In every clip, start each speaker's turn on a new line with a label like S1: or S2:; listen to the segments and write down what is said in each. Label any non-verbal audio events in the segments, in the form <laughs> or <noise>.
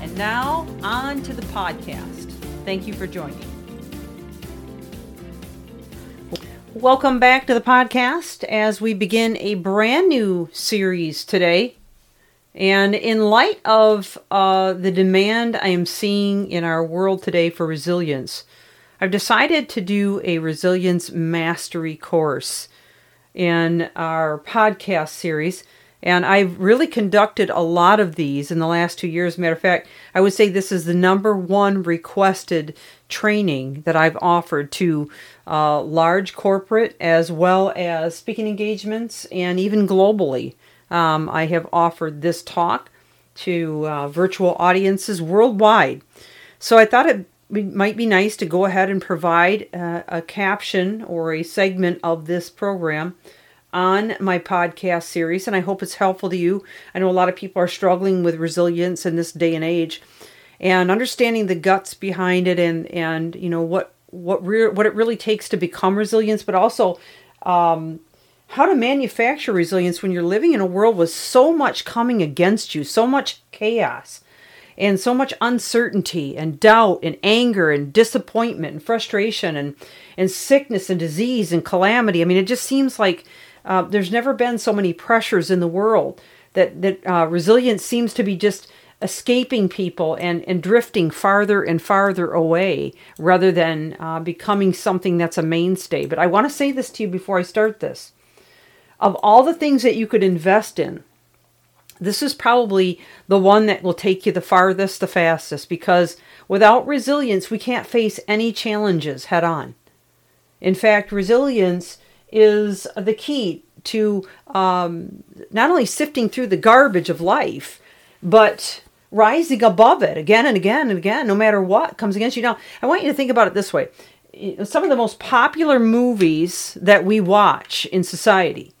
S1: And now, on to the podcast. Thank you for joining. Welcome back to the podcast as we begin a brand new series today. And in light of uh, the demand I am seeing in our world today for resilience, I've decided to do a resilience mastery course in our podcast series. And I've really conducted a lot of these in the last two years. Matter of fact, I would say this is the number one requested training that I've offered to uh, large corporate as well as speaking engagements and even globally. Um, I have offered this talk to uh, virtual audiences worldwide. So I thought it might be nice to go ahead and provide uh, a caption or a segment of this program on my podcast series, and I hope it's helpful to you. I know a lot of people are struggling with resilience in this day and age, and understanding the guts behind it, and and you know what what re- what it really takes to become resilience, but also um, how to manufacture resilience when you're living in a world with so much coming against you, so much chaos and so much uncertainty and doubt and anger and disappointment and frustration and and sickness and disease and calamity. I mean, it just seems like uh, there's never been so many pressures in the world that that uh, resilience seems to be just escaping people and, and drifting farther and farther away rather than uh, becoming something that's a mainstay. But I want to say this to you before I start this. Of all the things that you could invest in, this is probably the one that will take you the farthest, the fastest, because without resilience, we can't face any challenges head on. In fact, resilience is the key to um, not only sifting through the garbage of life, but rising above it again and again and again, no matter what comes against you. Now, I want you to think about it this way some of the most popular movies that we watch in society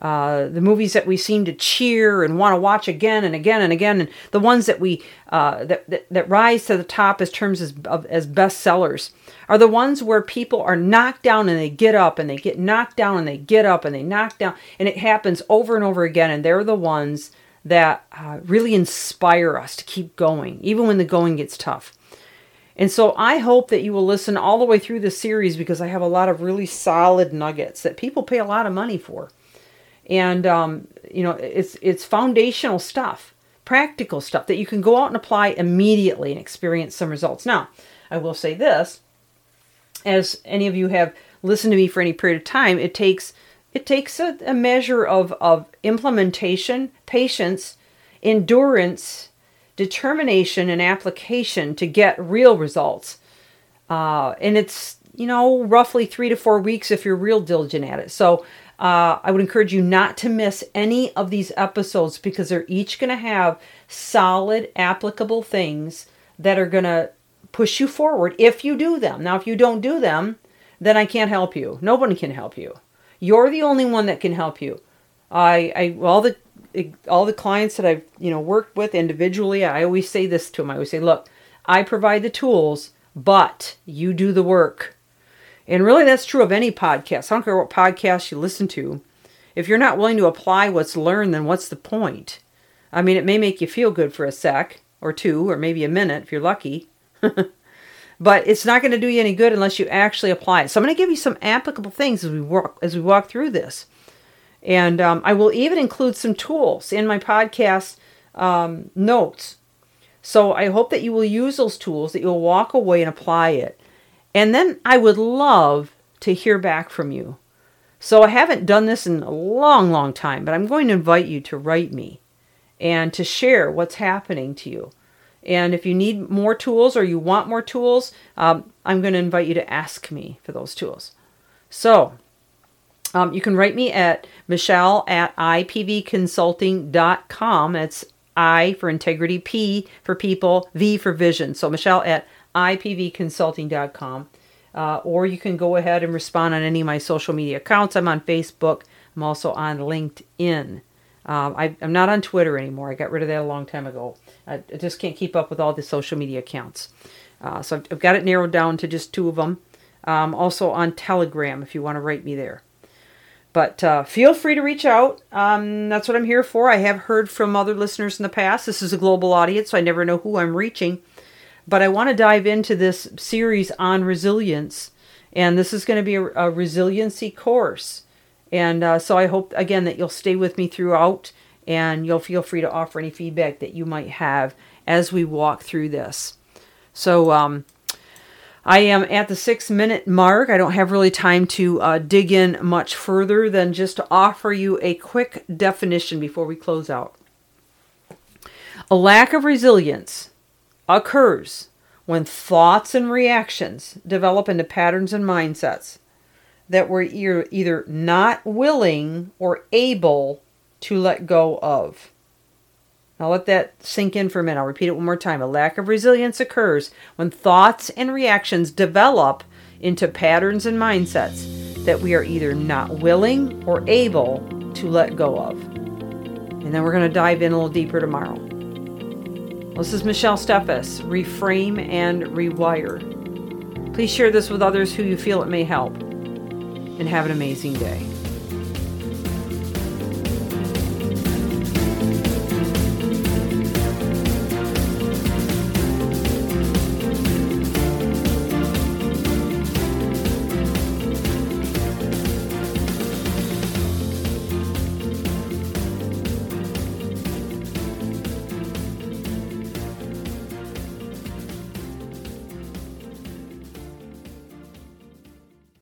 S1: uh, the movies that we seem to cheer and want to watch again and again and again, and the ones that we uh, that, that, that rise to the top as terms as of, as bestsellers are the ones where people are knocked down and they get up and they get knocked down and they get up and they knock down and it happens over and over again, and they're the ones that uh, really inspire us to keep going, even when the going gets tough. And so I hope that you will listen all the way through the series because I have a lot of really solid nuggets that people pay a lot of money for and um, you know it's it's foundational stuff practical stuff that you can go out and apply immediately and experience some results. Now i will say this as any of you have listened to me for any period of time it takes it takes a, a measure of of implementation patience endurance determination and application to get real results. Uh, and it's you know roughly three to four weeks if you're real diligent at it. So uh, I would encourage you not to miss any of these episodes because they're each going to have solid, applicable things that are going to push you forward if you do them. Now, if you don't do them, then I can't help you. Nobody can help you. You're the only one that can help you. I, I all the all the clients that I've you know worked with individually, I always say this to them. I always say, look, I provide the tools, but you do the work. And really, that's true of any podcast. I don't care what podcast you listen to. If you're not willing to apply what's learned, then what's the point? I mean, it may make you feel good for a sec or two, or maybe a minute if you're lucky. <laughs> but it's not going to do you any good unless you actually apply it. So I'm going to give you some applicable things as we walk as we walk through this, and um, I will even include some tools in my podcast um, notes. So I hope that you will use those tools, that you'll walk away and apply it. And then I would love to hear back from you. So I haven't done this in a long, long time, but I'm going to invite you to write me and to share what's happening to you. And if you need more tools or you want more tools, um, I'm going to invite you to ask me for those tools. So um, you can write me at michelle at ipvconsulting.com. That's I for integrity, P for people, V for vision. So Michelle at ipvconsulting.com. Uh, or you can go ahead and respond on any of my social media accounts. I'm on Facebook. I'm also on LinkedIn. Um, I, am not on Twitter anymore. I got rid of that a long time ago. I, I just can't keep up with all the social media accounts. Uh, so I've, I've, got it narrowed down to just two of them. Um, also on Telegram if you want to write me there. But uh, feel free to reach out. Um, that's what I'm here for. I have heard from other listeners in the past. This is a global audience, so I never know who I'm reaching. But I want to dive into this series on resilience. And this is going to be a, a resiliency course. And uh, so I hope, again, that you'll stay with me throughout and you'll feel free to offer any feedback that you might have as we walk through this. So, um, I am at the six minute mark. I don't have really time to uh, dig in much further than just to offer you a quick definition before we close out. A lack of resilience occurs when thoughts and reactions develop into patterns and mindsets that we're either not willing or able to let go of. Now let that sink in for a minute. I'll repeat it one more time. A lack of resilience occurs when thoughts and reactions develop into patterns and mindsets that we are either not willing or able to let go of. And then we're going to dive in a little deeper tomorrow. This is Michelle Steffes, Reframe and Rewire. Please share this with others who you feel it may help. And have an amazing day.